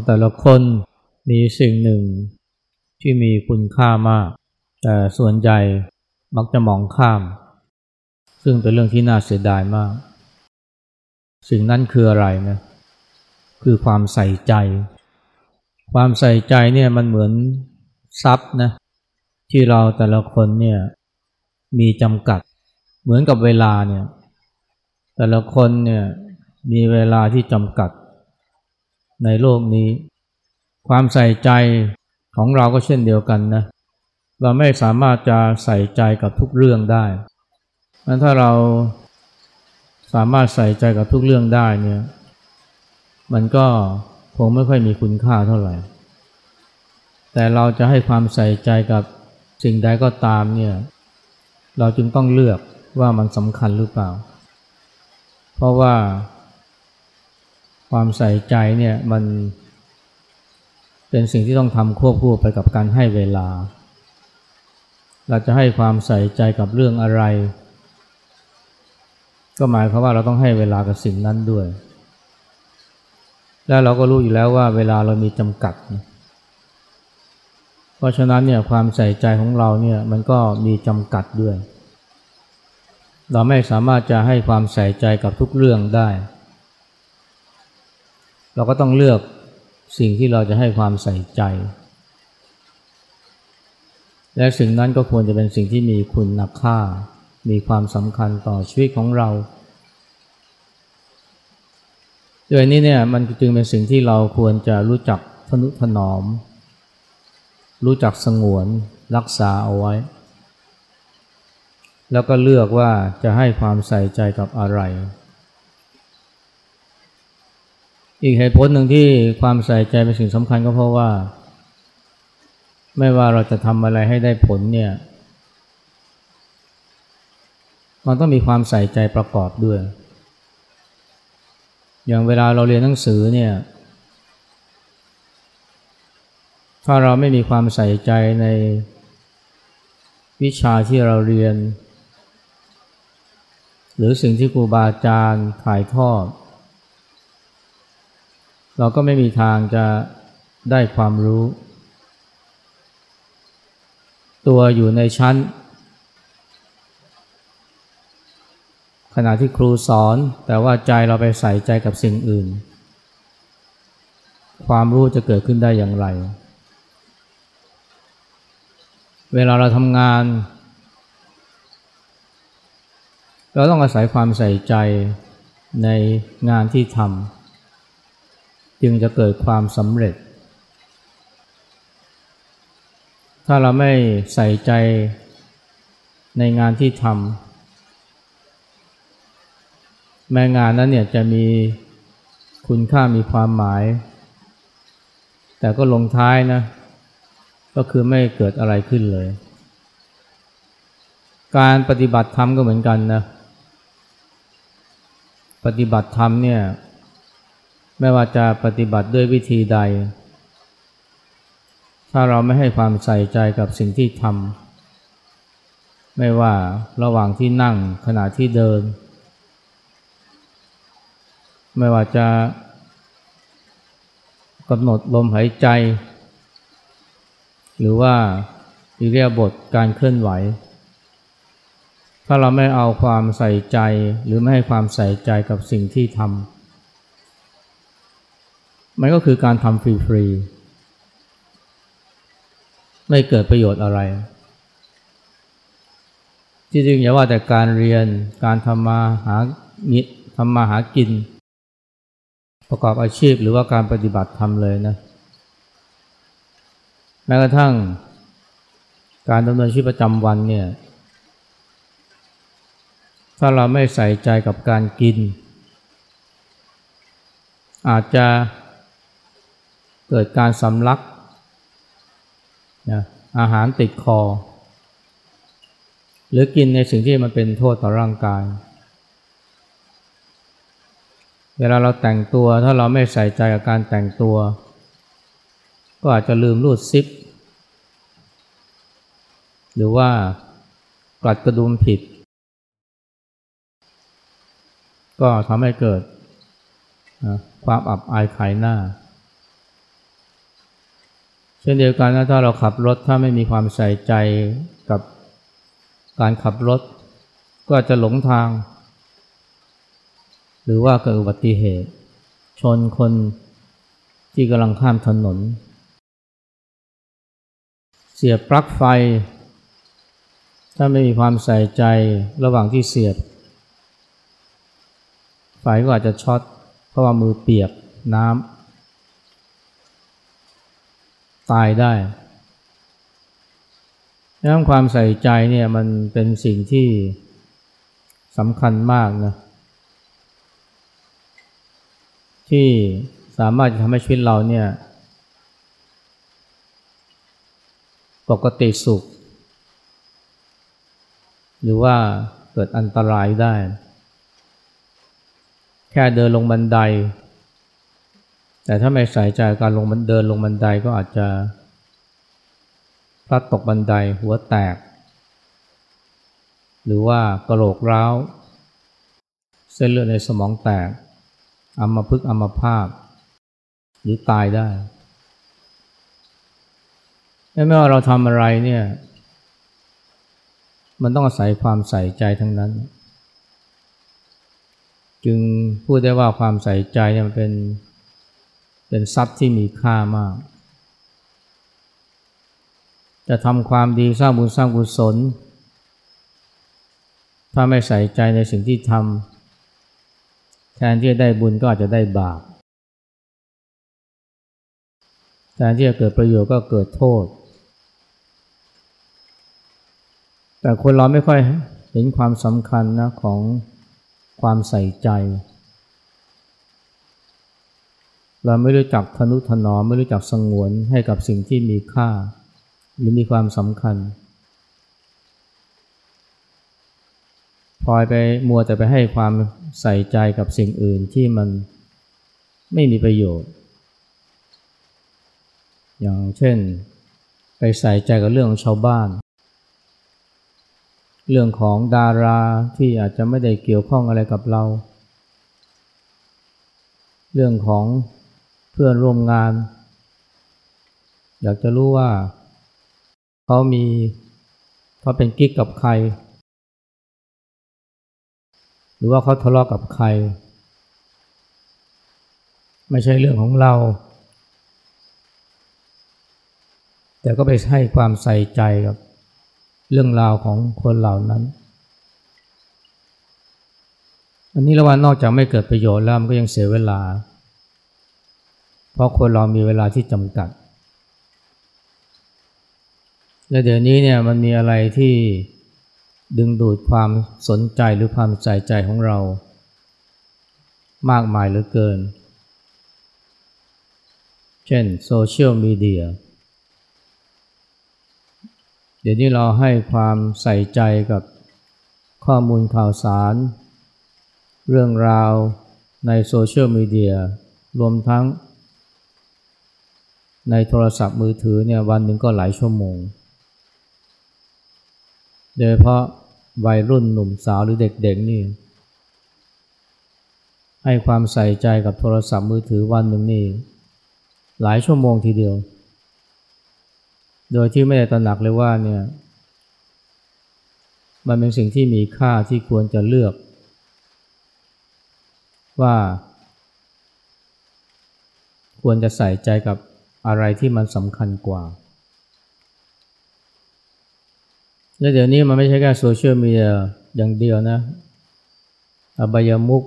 เราแต่ละคนมีสิ่งหนึ่งที่มีคุณค่ามาก แต่ส่วนใหญ่มักจะมองข้าม ซึ่งเป็นเรื่องที่น่าเสียดายมาก สิ่งนั้นคืออะไรนะคือความใส่ใจ ความใส่ใจเนี่ยมันเหมือนทรัพย์นะที่เราแต่ละคนเนี่ยมีจำกัดเหมือนกับเวลาเนี่ยแต่ละคนเนี่ยมีเวลาที่จำกัด ในโลกนี้ ความใส่ใจของเราก็เช่นเดียวกันนะ เราไม่สามารถจะใส่ใจกับทุกเรื่องได้งั้นถ้าเราสามารถใส่ใจกับทุกเรื่องได้เนี่ย มันก็คงไม่ค่อยมีคุณค่าเท่าไหร่ แต่เราจะให้ความใส่ใจกับสิ่งใดก็ตามเนี่ย เราจึงต้องเลือกว่ามันสำคัญหรือเปล่า เพราะว่า ความใส่ใจเนี่ยมันเป็นสิ่งที่ต้องทำควบคู่ไปกับการให้เวลา เราจะให้ความใส่ใจกับเรื่องอะไร ก็หมายความว่าเราต้องให้เวลากับสิ่งนั้นด้วย แล้วเราก็รู้อยู่แล้วว่าเวลาเรามีจำกัด เพราะฉะนั้นเนี่ยความใส่ใจของเราเนี่ยมันก็มีจำกัดด้วย เราไม่สามารถจะให้ความใส่ใจกับทุกเรื่องได้ เราก็ต้องเลือกสิ่งที่เราจะให้ความใส่ใจ และสิ่งนั้นก็ควรจะเป็นสิ่งที่มีคุณค่า มีความสำคัญต่อชีวิตของเราโดยนี้เนี่ยมันจึงเป็นสิ่งที่เราควรจะรู้จักทนุถนอม รู้จักสงวนรักษาเอาไว้ แล้วก็เลือกว่าจะให้ความใส่ใจกับอะไร อีกเหตุผลหนึ่งที่ความใส่ใจเป็นสิ่งสำคัญก็เพราะว่า ไม่ว่าเราจะทำอะไรให้ได้ผลเนี่ยมันต้องมีความใส่ใจประกอบด้วย อย่างเวลาเราเรียนหนังสือเนี่ย ถ้าเราไม่มีความใส่ใจในวิชาที่เราเรียน หรือสิ่งที่ครูบาอาจารย์ถ่ายทอด เราก็ไม่มีทางจะได้ความรู้ ตัวอยู่ในชั้น ขณะที่ครูสอนแต่ว่าใจเราไปใส่ใจกับสิ่งอื่น ความรู้จะเกิดขึ้นได้อย่างไร เวลาเราทำงาน เราต้องอาศัยความใส่ใจในงานที่ทำ จึงจะเกิดความสำเร็จ ถ้าเราไม่ใส่ใจในงานที่ทำแม้งานนั้นเนี่ยจะมีคุณค่ามีความหมาย แต่ก็ลงท้ายนะ ก็คือไม่เกิดอะไรขึ้นเลย การปฏิบัติธรรมก็เหมือนกันนะ ปฏิบัติธรรมเนี่ย ไม่ว่าจะปฏิบัติด้วยวิธีใด ถ้าเราไม่ให้ความใส่ใจกับสิ่งที่ทำไม่ว่าระหว่างที่นั่งขณะที่เดิน ไม่ว่าจะกำหนดลมหายใจ หรือว่าอิเรียบทการเคลื่อนไหว ถ้าเราไม่เอาความใส่ใจหรือไม่ให้ความใส่ใจกับสิ่งที่ทำ มันก็คือการทำฟรีๆไม่เกิดประโยชน์อะไรจริงๆอย่าว่าแต่การเรียนการทำมาหางิทำมาหากิน ประกอบอาชีพหรือว่าการปฏิบัติทำเลยนะแม้กระทั่งการดำเนินชีวิตประจำวันเนี่ยถ้าเราไม่ใส่ใจกับการกิน อาจจะ เกิดการสำลักนะอาหารติดคอ หรือกินในสิ่งที่มันเป็นโทษต่อร่างกาย เวลาเราแต่งตัวถ้าเราไม่ใส่ใจกับการแต่งตัว ก็อาจจะลืมรูดซิป หรือว่ากลัดกระดุมผิด ก็ทำให้เกิดความอับอายขายหน้า เช่นเดียวกันนะถ้าเราขับรถถ้าไม่มีความใส่ใจกับการขับรถ ก็จะหลงทาง หรือว่าเกิดอุบัติเหตุ ชนคนที่กำลังข้ามถนน เสียบปลั๊กไฟ ถ้าไม่มีความใส่ใจระหว่างที่เสียบ ไฟก็อาจจะช็อตเพราะว่ามือเปียกน้ำ ตายได้ดังนั้นความใส่ใจเนี่ยมันเป็นสิ่งที่สำคัญมากนะที่สามารถจะทำให้ชีวิตเราเนี่ย ปกติสุข หรือว่าเกิดอันตรายได้ แค่เดินลงบันได แต่ถ้าไม่ใส่ใจการลงมันเดินลงบันไดก็อาจจะพลัดตกบันไดหัวแตก หรือว่ากระโหลกร้าว เส้นเลือดในสมองแตกอัมพฤกษ์อัมพาตหรือตายได้ไม่ว่าเราทำอะไรเนี่ย มันต้องอาศัยความใส่ใจทั้งนั้น จึงพูดได้ว่าความใส่ใจเนี่ยมันเป็น เป็นทรัพย์ที่มีค่ามาก จะทำความดีสร้างบุญสร้างกุศล ถ้าไม่ใส่ใจในสิ่งที่ทำแทนที่จะได้บุญก็อาจจะได้บาปแทนที่จะเกิดประโยชน์ก็เกิดโทษ แต่คนเราไม่ค่อยเห็นความสำคัญนะของความใส่ใจ เราไม่รู้จักทนุถนอมไม่รู้จักสงวนให้กับสิ่งที่มีค่า หรือมีความสำคัญพลอยไปมัวแต่ไปให้ความใส่ใจกับสิ่งอื่นที่มันไม่มีประโยชน์ อย่างเช่น ไปใส่ใจกับเรื่องของชาวบ้าน เรื่องของดาราที่อาจจะไม่ได้เกี่ยวข้องอะไรกับเรา เรื่องของ เพื่อนร่วมงาน อยากจะรู้ว่าเขามีเขาเป็นกิ๊กกับใคร หรือว่าเขาทะเลาะกับใคร ไม่ใช่เรื่องของเรา แต่ก็ไปให้ความใส่ใจกับเรื่องราวของคนเหล่านั้น อันนี้ละวันนอกจากไม่เกิดประโยชน์แล้วมันก็ยังเสียเวลา ราะคนเรามีเวลาที่จำกัด และเดี๋ยวนี้เนี่ยมันมีอะไรที่ดึงดูดความสนใจหรือความใส่ใจของเรา มากมายเหลือเกิน เช่นโซเชียลมีเดีย เดี๋ยวนี้เราให้ความใส่ใจกับข้อมูลข่าวสาร เรื่องราวในโซเชียลมีเดียรวมทั้ง ในโทรศัพท์มือถือเนี่ยวันหนึ่งก็หลายชั่วโมง โดยเพราะวัยรุ่นหนุ่มสาวหรือเด็กๆนี่ให้ความใส่ใจกับโทรศัพท์มือถือวันหนึ่งนี่หลายชั่วโมงทีเดียว โดยที่ไม่ได้ตระหนักเลยว่าเนี่ยมันเป็นสิ่งที่มีค่าที่ควรจะเลือก ว่า ควรจะใส่ใจกับ อะไรที่มันสำคัญกว่า และเดี๋ยวนี้มันไม่ใช่แค่โซเชียลมีเดียอย่างเดียวนะ อบายมุก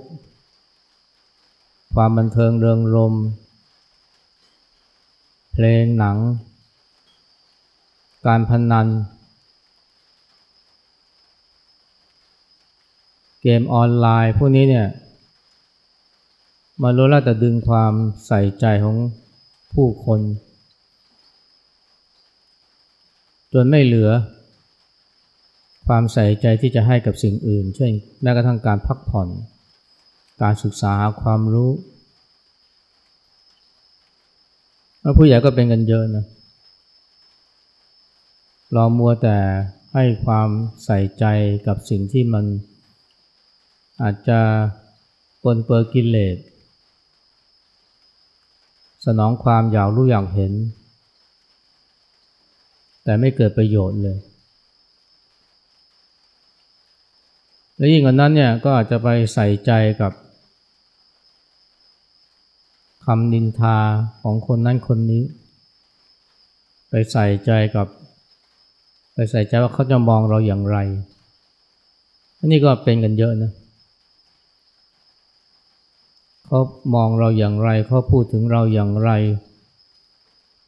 ความบันเทิงเริงรม เพลงหนัง การพนัน เกมออนไลน์พวกนี้เนี่ย มาล้วนแล้วแต่ดึงความใส่ใจของ ผู้คน จนไม่เหลือ ความใส่ใจที่จะให้กับสิ่งอื่น เช่นแม้กระทั่งการพักผ่อน การศึกษาความรู้แล้วผู้ใหญ่ก็เป็นกันเยอะนะเรามัวแต่ให้ความใส่ใจกับสิ่งที่มันอาจจะปนเปื้อกิเลส สนองความอยากรู้อยากเห็น แต่ไม่เกิดประโยชน์เลย และยิ่งกว่านั้นเนี่ยก็อาจจะไปใส่ใจกับคำนินทาของคนนั้นคนนี้ ไปใส่ใจกับ ไปใส่ใจว่าเขาจะมองเราอย่างไรอันนี้ก็เป็นกันเยอะนะเเขามองเราอย่างไรเขาพูดถึงเราอย่างไร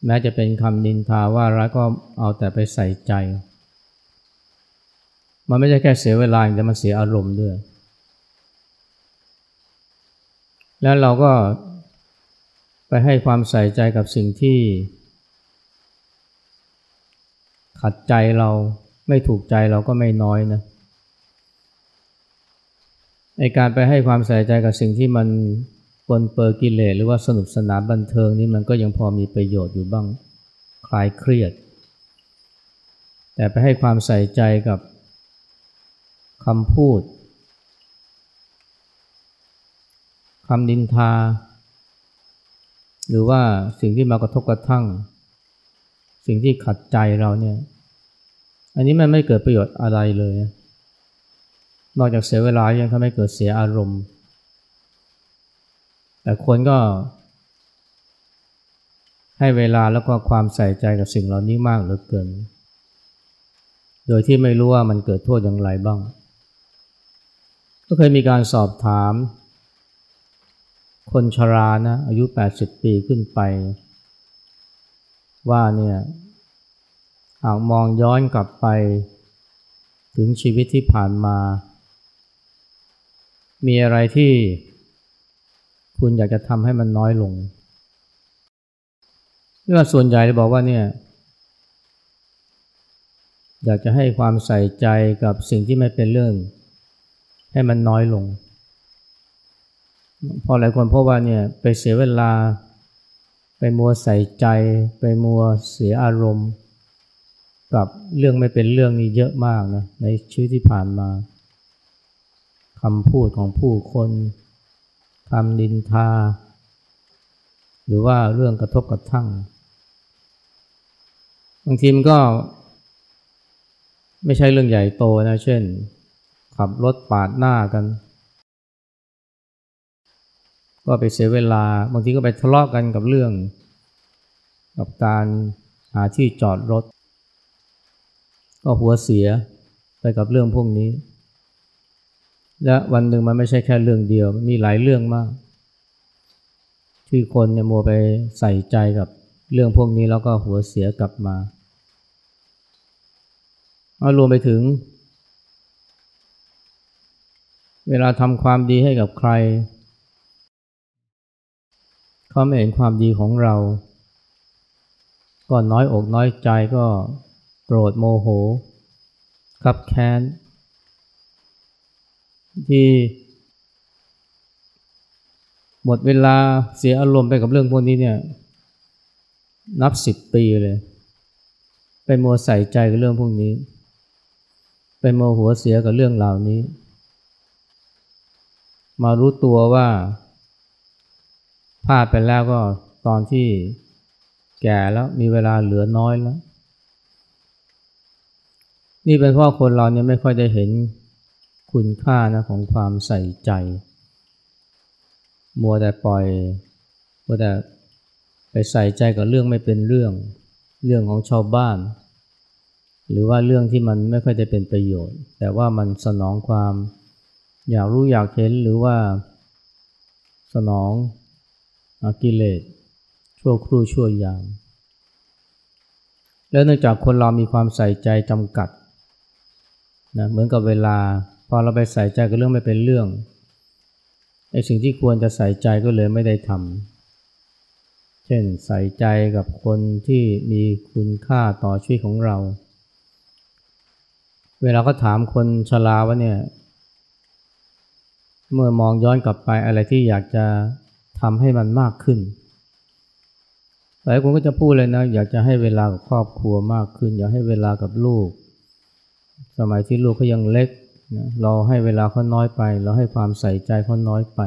แม้จะเป็นคำนินทาว่าร้ายก็เอาแต่ไปใส่ใจ มันไม่ใช่แค่เสียเวลาแต่มันเสียอารมณ์ด้วย แล้วเราก็ไปให้ความใส่ใจกับสิ่งที่ ขัดใจเราไม่ถูกใจเราก็ไม่น้อยนะ ในการไปให้ความใส่ใจกับสิ่งที่มันปนเปื้อกิเลสหรือว่าสนุกสนานบันเทิงนี่มันก็ยังพอมีประโยชน์อยู่บ้างคลายเครียด แต่ไปให้ความใส่ใจกับคำพูดคำดินทา หรือว่าสิ่งที่มากระทบกระทั่ง สิ่งที่ขัดใจเราเนี่ย อันนี้มันไม่เกิดประโยชน์อะไรเลยน นอกจากเสียเวลายังทำให้เกิดเสียอารมณ์ แต่คนก็ ให้เวลาแล้วก็ความใส่ใจกับสิ่งเหล่านี้มากเหลือเกิน โดยที่ไม่รู้ว่ามันเกิดโทษอย่างไรบ้าง ก็เคยมีการสอบถาม คนชรานะอายุ 80 ปีขึ้นไป ว่าเนี่ยหากมองย้อนกลับไปถึงชีวิตที่ผ่านมา มีอะไรที่คุณอยากจะทำให้มันน้อยลงเรื่องส่วนใหญ่จะบอกว่าเนี่ย อยากจะให้ความใส่ใจกับสิ่งที่ไม่เป็นเรื่อง ให้มันน้อยลง พอหลายคนพบว่าเนี่ยไปเสียเวลา ไปมัวใส่ใจ ไปมัวเสียอารมณ์ กับเรื่องไม่เป็นเรื่องนี้เยอะมากนะในชีวิตที่ผ่านมา คำพูดของผู้คนคำดินทา หรือว่าเรื่องกระทบกระทั่ง บางทีมันก็ ไม่ใช่เรื่องใหญ่โตนะ เช่น ขับรถปาดหน้ากัน ก็ไปเสียเวลา บางทีก็ไปทะเลาะกกันกับเรื่อง กับการหาที่จอดรถ ก็หัวเสียไปกับเรื่องพวกนี้ และวันหนึ่งมันไม่ใช่แค่เรื่องเดียวมีหลายเรื่องมาก ที่คนเนี่ยมัวไปใส่ใจกับเรื่องพวกนี้แล้วก็หัวเสียกลับมาเอารวมไปถึง เวลาทำความดีให้กับใคร เขาไม่เห็นความดีของเรา ก็น้อยอกน้อยใจก็โกรธโมโหขับแค้น ที่หมดเวลาเสียอารมณ์ไปกับเรื่องพวกนี้เนี่ยนับสิบปีเลย ไปมัวใส่ใจกับเรื่องพวกนี้ ไปโมโหเสียกับเรื่องเหล่านี้ มารู้ตัวว่าพลาดไปแล้วก็ตอนที่แก่แล้วมีเวลาเหลือน้อยแล้ว นี่เป็นเพราะคนเราเนี่ยไม่ค่อยได้เห็น คุณค่านะของความใส่ใจ มัวแต่ปล่อยมัวแต่ไปใส่ใจกับเรื่องไม่เป็นเรื่อง เรื่องของชาวบ้าน หรือว่าเรื่องที่มันไม่ค่อยได้เป็นประโยชน์ แต่ว่ามันสนองความอยากรู้อยากเห็นหรือว่าสนองกิเลสชั่วครู่ชั่วยาม แล้วเนื่องจากคนเรามีความใส่ใจจำกัดนะเหมือนกับเวลา พอเราไปใส่ใจกับเรื่องไม่เป็นเรื่องไอ้สิ่งที่ควรจะใส่ใจก็เลยไม่ได้ทำเช่นใส่ใจกับคนที่มีคุณค่าต่อชีวิตของเรา เวลาก็ถามคนชราว่าเนี่ย เมื่อมองย้อนกลับไปอะไรที่อยากจะทำให้มันมากขึ้นหลายคนก็จะพูดเลยนะ อยากจะให้เวลากับครอบครัวมากขึ้น อยากให้เวลากับลูก สมัยที่ลูกเขายังเล็ก นะเราให้เวลาเขาน้อยไป เราให้ความใส่ใจเขาน้อยไป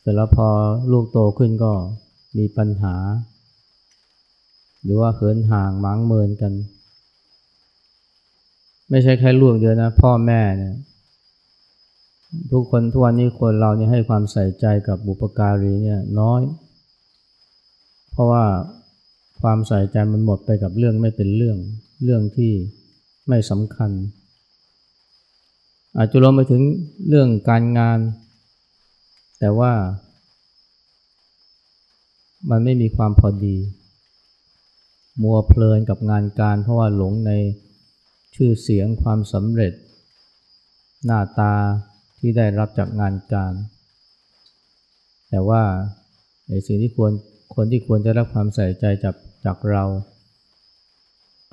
เสร็จแล้วพอลูกโตขึ้นก็มีปัญหา หรือว่าเหินห่างหมางเมินกัน ไม่ใช่แค่ลูกเดียวนะ พ่อแม่เนี่ยทุกคนทุกวันนี้คนเราเนี่ยให้ความใส่ใจกับบุปการีเนี่ยน้อย เพราะว่าความใส่ใจมันหมดไปกับเรื่องไม่เป็นเรื่องเรื่องที่ ไม่สำคัญ อาจจะรวมไปถึงเรื่องการงาน แต่ว่ามันไม่มีความพอดี มัวเพลินกับงานการ เพราะว่าหลงในชื่อเสียงความสำเร็จ หน้าตาที่ได้รับจากงานการ แต่ว่าในสิ่งที่ควรคนที่ควรจะรับความใส่ใจจากจากเรา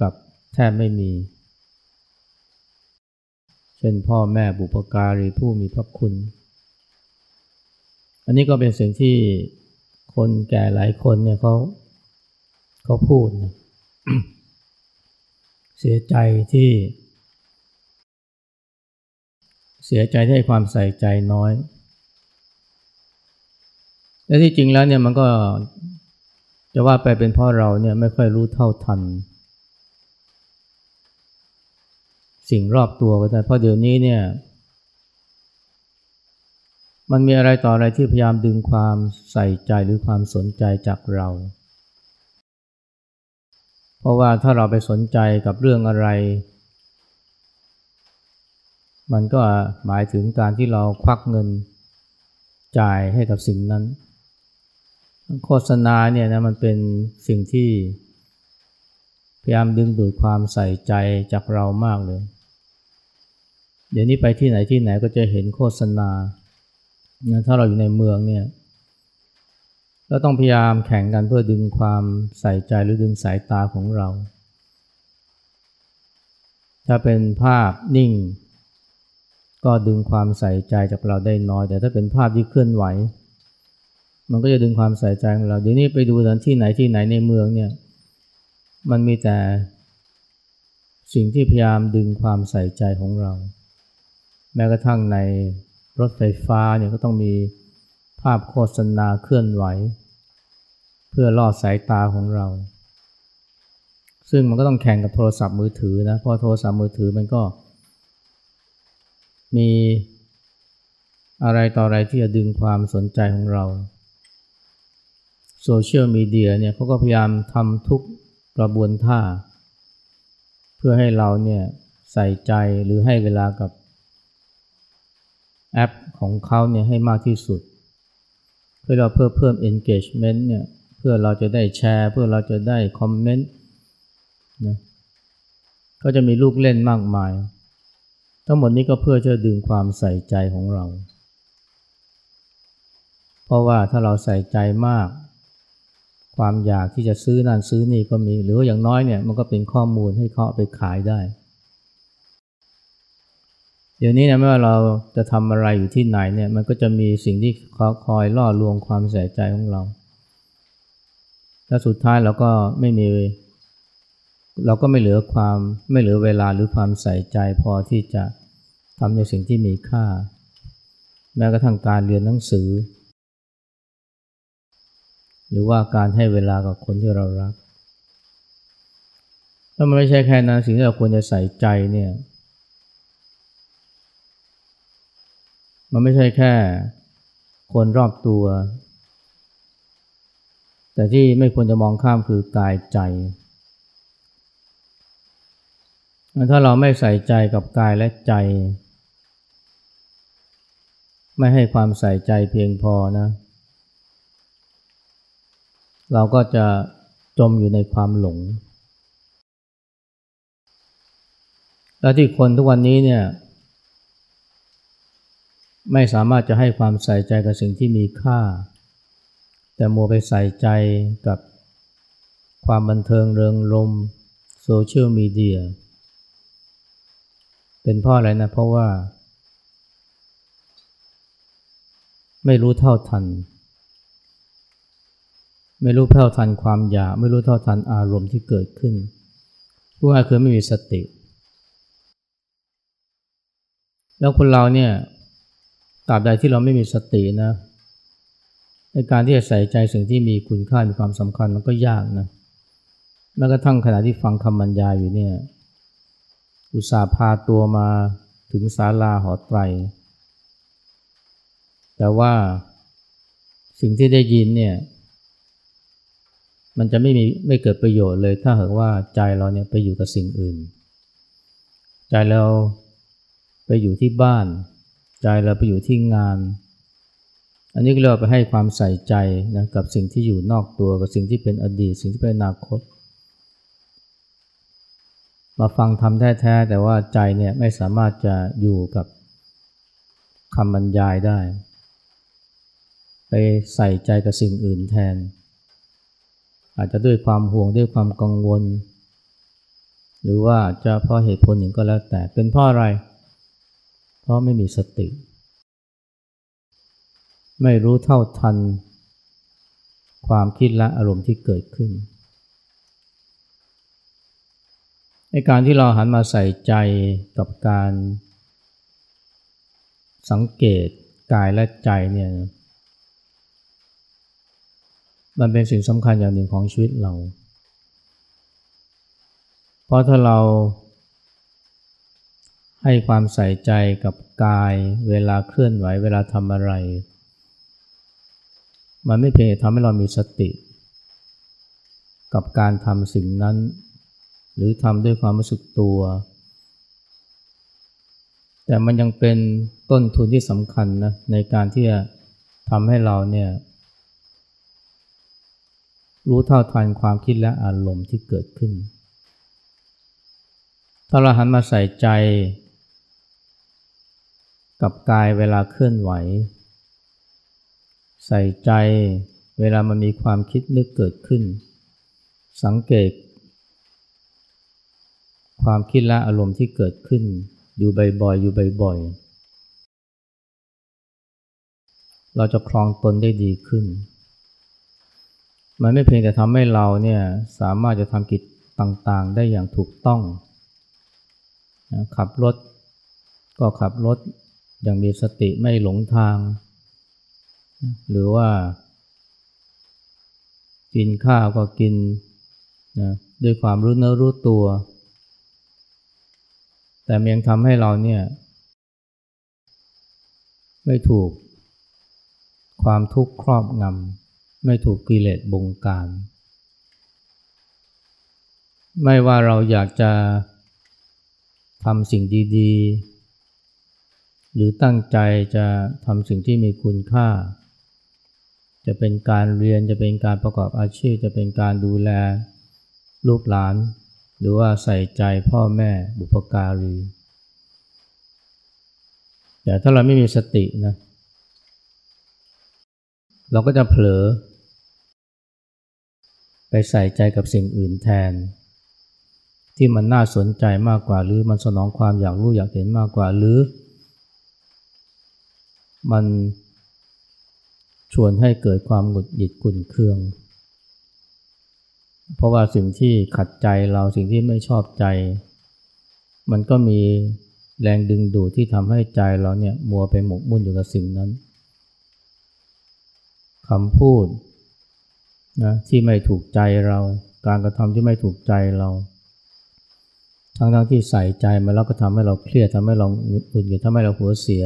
กับแทบไม่มี เช่นพ่อแม่บุปการีผู้มีพระคุณ อันนี้ก็เป็นสิ่งที่คนแก่หลายคนเนี่ยเขาเขาพูดนะเสียใจที่ เสียใจที่ให้ความใส่ใจน้อย และที่จริงแล้วเนี่ยมันก็จะว่าไปเป็นเพราะเราเนี่ยไม่ค่อยรู้เท่าทัน สิ่งรอบตัวก็ได้ เพราะเดี๋ยวนี้เนี่ย มันมีอะไรต่ออะไรที่พยายามดึงความใส่ใจหรือความสนใจจากเรา เพราะว่าถ้าเราไปสนใจกับเรื่องอะไร มันก็หมายถึงการที่เราควักเงินจ่ายให้กับสิ่งนั้น โฆษณาเนี่ยนะมันเป็นสิ่งที่พยายามดึงดูดความใส่ใจจากเรามากเลย เดี๋ยวนี้ไปที่ไหนที่ไหนก็จะเห็นโฆษณา ถ้าเราอยู่ในเมืองเนี่ยเราต้องพยายามแข่งกันเพื่อดึงความใส่ใจหรือดึงสายตาของเรา ถ้าเป็นภาพนิ่ง ก็ดึงความใส่ใจจากเราได้น้อย แต่ถ้าเป็นภาพที่เคลื่อนไหว มันก็จะดึงความใส่ใจของเราเดี๋ยวนี้ไปดูสถานที่ไหนที่ไหนในเมืองเนี่ย มันมีแต่สิ่งที่พยายามดึงความใส่ใจของเรา แม้กระทั่งในรถไฟฟ้าเนี่ยก็ต้องมีภาพโฆษณาเคลื่อนไหว เพื่อล่อสายตาของเรา ซึ่งมันก็ต้องแข่งกับโทรศัพท์มือถือนะเพราะโทรศัพท์มือถือมันก็ มีอะไรต่ออะไรที่จะดึงความสนใจของเราโซเชียลมีเดียเนี่ยเขาก็พยายามทำทุกกระบวนท่า เพื่อให้เราเนี่ยใส่ใจหรือให้เวลากับ แอปของเขาเนี่ยให้มากที่สุด เพื่อเราเพื่อเพิ่ม engagement เนี่ยเพื่อเราจะได้แชร์ เพื่อเราจะได้คอมเมนต์นะก็จะมีลูกเล่นมากมาย ทั้งหมดนี้ก็เพื่อจะดึงความใส่ใจของเรา เพราะว่าถ้าเราใส่ใจมาก ความอยากที่จะซื้อนั่นซื้อนี่ก็มี หรือว่าอย่างน้อยเนี่ยมันก็เป็นข้อมูลให้เขาไปขายได้ เดี๋ยวนี้นะไม่ว่าเราจะทำอะไรอยู่ที่ไหนเนี่ยมันก็จะมีสิ่งที่เขาคอยล่อลวงความใส่ใจของเรา และสุดท้ายเราก็ไม่มี เราก็ไม่เหลือความไม่เหลือเวลาหรือความใส่ใจพอที่จะทำในสิ่งที่มีค่า แม้กระทั่งการเรียนหนังสือ หรือว่าการให้เวลากับคนที่เรารักถ้ามันไม่ใช่แค่นั้นสิ่งที่เราควรจะใส่ใจเนี่ย มันไม่ใช่แค่คนรอบตัว แต่ที่ไม่ควรจะมองข้ามคือกายใจ ถ้าเราไม่ใส่ใจกับกายและใจ ไม่ให้ความใส่ใจเพียงพอนะ เราก็จะจมอยู่ในความหลง แล้วที่คนทุกวันนี้เนี่ย ไม่สามารถจะให้ความใส่ใจกับสิ่งที่มีค่า แต่มัวไปใส่ใจกับความบันเทิงเริงรมย์โซเชียลมีเดียเป็นเพราะอะไรนะเพราะว่า ไม่รู้เท่าทัน ไม่รู้เท่าทันความอยาก ไม่รู้เท่าทันอารมณ์ที่เกิดขึ้นพูดง่ายๆคือไม่มีสติ แล้วคนเราเนี่ย ตราบใดที่เราไม่มีสตินะในการที่จะใส่ใจสิ่งที่มีคุณค่ามีความสำคัญมันก็ยากนะแม้กระทั่งขณะที่ฟังคำบรรยายอยู่เนี่ยอุตส่าห์พาตัวมาถึงศาลาหอไตร แต่ว่าสิ่งที่ได้ยินเนี่ย มันจะไม่มีไม่เกิดประโยชน์เลย ถ้าหากว่าใจเราเนี่ยไปอยู่กับสิ่งอื่น ใจเราไปอยู่ที่บ้าน ใจเราไปอยู่ที่งาน อันนี้ก็เราไปให้ความใส่ใจนะกับสิ่งที่อยู่นอกตัวกับสิ่งที่เป็นอดีต สิ่งที่เป็นอนาคต มาฟังทำแท้ๆแต่ว่าใจเนี่ยไม่สามารถจะอยู่กับคำบรรยายได้ ไปใส่ใจกับสิ่งอื่นแทน อาจจะด้วยความห่วงด้วยความกังวล หรือว่าจะเพราะเหตุผลหนึ่งก็แล้วแต่เป็นเพราะอะไรเพราะไม่มีสติ ไม่รู้เท่าทัน ความคิดและอารมณ์ที่เกิดขึ้นในการที่เราหันมาใส่ใจกับการสังเกตกายและใจเนี่ยมันเป็นสิ่งสำคัญอย่างหนึ่งของชีวิตเรา เพราะถ้าเรา ให้ความใส่ใจกับกายเวลาเคลื่อนไหวเวลาทำอะไร มันไม่เพียงทำให้เรามีสติ กับการทำสิ่งนั้น หรือทำด้วยความรู้สึกตัว แต่มันยังเป็นต้นทุนที่สำคัญนะในการที่จะทำให้เราเนี่ยรู้เท่าทันความคิดและอารมณ์ที่เกิดขึ้น ถ้าเราหันมาใส่ใจ กับกายเวลาเคลื่อนไหว ใส่ใจเวลามันมีความคิดนึกเกิดขึ้น สังเกต ความคิดและอารมณ์ที่เกิดขึ้น อยู่บ่อยๆอยู่บ่อยๆเราจะครองตนได้ดีขึ้น มันไม่เพียงแต่ทำให้เราเนี่ยสามารถจะทำกิจต่างๆ ได้อย่างถูกต้องนะขับรถก็ขับรถ ย่างมีสติไม่หลงทาง หรือว่า กินข้าวก็กินนะด้วยความรู้เนื้อรู้ตัว แต่ยังทำให้เราเนี่ย ไม่ถูก ความทุกข์ครอบงำไม่ถูกกิเลสบงการ ไม่ว่าเราอยากจะทำสิ่งดี ๆ หรือตั้งใจจะทำสิ่งที่มีคุณค่า จะเป็นการเรียนจะเป็นการประกอบอาชีพ จะเป็นการดูแลลูกหลาน หรือว่าใส่ใจพ่อแม่บุพการี แต่ถ้าเราไม่มีสตินะเราก็จะเผลอ ไปใส่ใจกับสิ่งอื่นแทน ที่มันน่าสนใจมากกว่าหรือมันสนองความอยากรู้อยากเห็นมากกว่าหรือ มันชวนให้เกิดความหงุดหงิดขุ่นเคือง เพราะว่าสิ่งที่ขัดใจเราสิ่งที่ไม่ชอบใจ มันก็มีแรงดึงดูดที่ทำให้ใจเราเนี่ยมัวไปหมกมุ่นอยู่กับสิ่งนั้นคำพูดนะที่ไม่ถูกใจเรา การกระทำที่ไม่ถูกใจเรา ทั้งทั้งที่ใส่ใจมาแล้วก็ทำให้เราเครียดทำให้เราหงุดหงิดทำให้เราหัวเสีย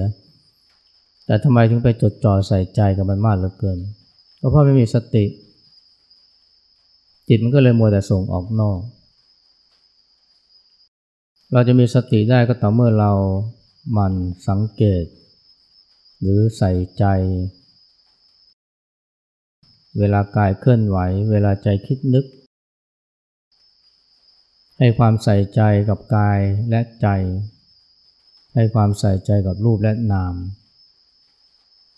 แต่ทำไมถึงไปจดจ่อใส่ใจกับมันมากเหลือเกินก็เพราะไม่มีสติ จิตมันก็เลยมัวแต่ส่งออกนอก เราจะมีสติได้ก็ต่อเมื่อเรามันสังเกต หรือใส่ใจ เวลากายเคลื่อนไหว เวลาใจคิดนึก ให้ความใส่ใจกับกายและใจ ให้ความใส่ใจกับรูปและนาม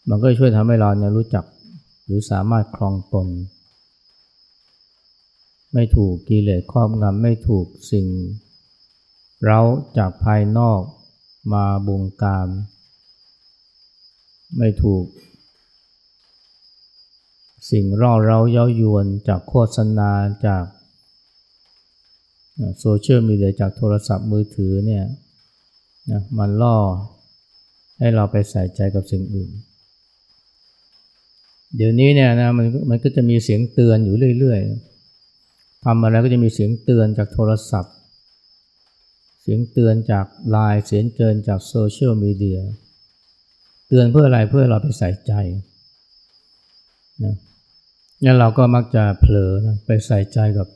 มันก็ช่วยทำให้เราเนี่ยรู้จักหรือสามารถคลองตน ไม่ถูกกิเลสครอบงำไม่ถูกสิ่ง เราจากภายนอกมาบงการ ไม่ถูก สิ่งร่อเร้าเย้ายวนจากโฆษณาจากโซเชียลมีเดียจากโทรศัพท์มือถือเนี่ยนะมันล่อให้เราไปใส่ใจกับสิ่งอื่น เดี๋ยวนี้เนี่ยนะมันมันก็จะมีเสียงเตือนอยู่เรื่อยๆทำอะไรก็จะมีเสียงเตือนจากโทรศัพท์ เสียงเตือนจากไลน์เสียงเตือนจากโซเชียลมีเดียเตือนเพื่ออะไรเพื่อเราไปใส่ใจนะงั้นเราก็มักจะเผลอนะไปใส่ใจกับ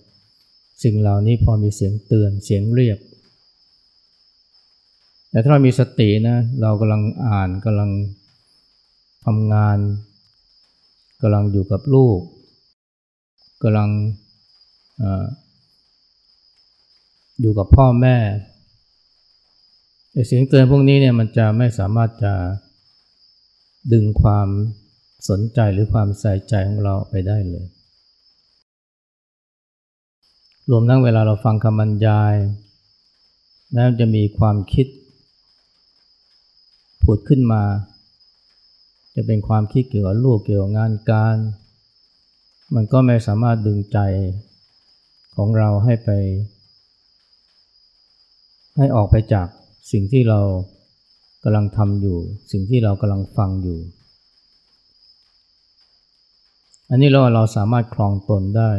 สิ่งเหล่านี้พอมีเสียงเตือนเสียงเรียก แต่ถ้าเรามีสตินะเรากำลังอ่านกำลังทำงาน กำลังอยู่กับลูกกำลังออยู่กับพ่อแม่เสียงเตือนพวกนี้เนี่ยมันจะไม่สามารถจะดึงความสนใจหรือความใส่ใจของเราไปได้เลย รวมทั้งเวลาเราฟังคำบรรยายแม้วจะมีความคิดผุดขึ้นมา จะเป็นความคิดเกี่ยวกับลูกเกี่ยวกับงานการ มันก็ไม่สามารถดึงใจของเราให้ไป ให้ออกไปจากสิ่งที่เรากำลังทำอยู่ สิ่งที่เรากำลังฟังอยู่ อันนี้เราเราสามารถคลองตนได้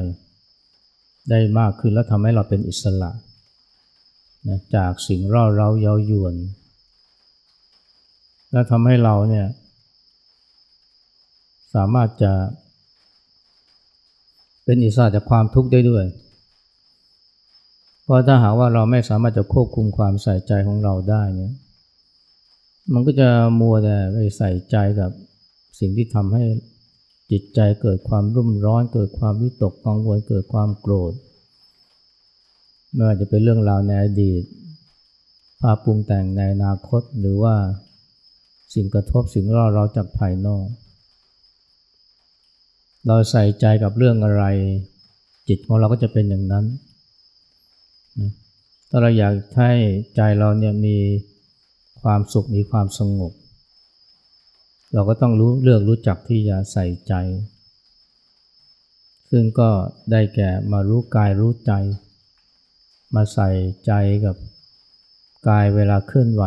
ได้มากขึ้นแล้วทำให้เราเป็นอิสระนะจากสิ่งร่าเร้าเย้ายวน และทำให้เราเนี่ย สามารถจะ เป็นอิสระจากความทุกข์ได้ด้วย เพราะถ้าหากว่าเราไม่สามารถจะควบคุมความใส่ใจของเราได้เนี่ย มันก็จะมัวแต่ไปใส่ใจกับสิ่งที่ทำให้จิตใจเกิดความรุ่มร้อน เกิดความวิตกกังวลเกิดความโกรธไม่ว่าจะเป็นเรื่องราวในอดีตภาพปรุงแต่งในอนาคตหรือว่าสิ่งกระทบสิ่งร่าเราจากภายนอก เราใส่ใจกับเรื่องอะไร จิตของเราก็จะเป็นอย่างนั้นนะถ้าเราอยากให้ใจเราเนี่ยมีความสุขมีความสงบ เราก็ต้องรู้เลือกรู้จักที่จะใส่ใจ ซึ่งก็ได้แก่มารู้กายรู้ใจ มาใส่ใจกับกายเวลาเคลื่อนไหว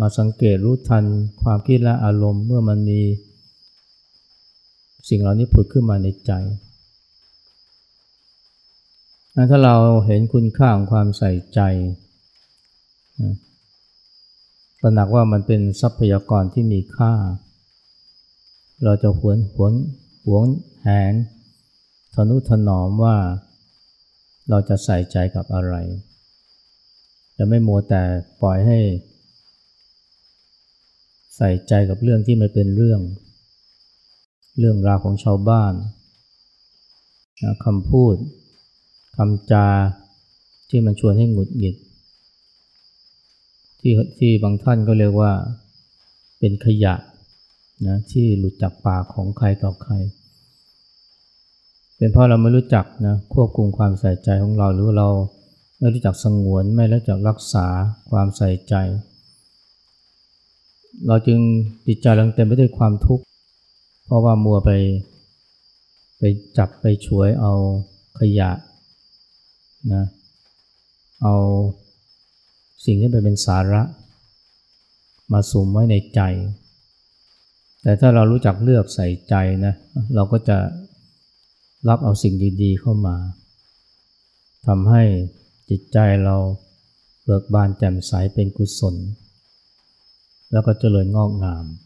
มาสังเกตรู้ทันความคิดและอารมณ์เมื่อมันมี สิ่งเหล่านี้ผุดขึ้นมาในใจ ถ้าเราเห็นคุณค่าของความใส่ใจตระหนักว่ามันเป็นทรัพยากรที่มีค่า เราจะหวนหวนหวงแหนทนุถนอมว่าเราจะใส่ใจกับอะไร จะไม่มัวแต่ปล่อยให้ ใส่ใจกับเรื่องที่ไม่เป็นเรื่อง เรื่องราวของชาวบ้านคำพูดคำจาที่มันชวนให้หงุดหงิด ที่ที่บางท่านก็เรียกว่าเป็นขยะนะที่หลุดจากปากของใครต่อใคร เป็นเพราะเราไม่รู้จักนะควบคุมความใส่ใจของเราหรือเราไม่รู้จักสงวนไม่รู้จักรักษาความใส่ใจ เราจึงจิตใจเราเต็มไปด้วยความทุกข์ เพราะว่ามัวไป ไปจับไปช่วยเอาขยะนะเอาสิ่งที่เป็นสาระ มาสุมไว้ในใจ แต่ถ้าเรารู้จักเลือกใส่ใจนะเราก็จะรับเอาสิ่งดีๆเข้ามาทำให้จิตใจเราเบิกบานแจ่มใสเป็นกุศล แล้วก็เจริญงอกงาม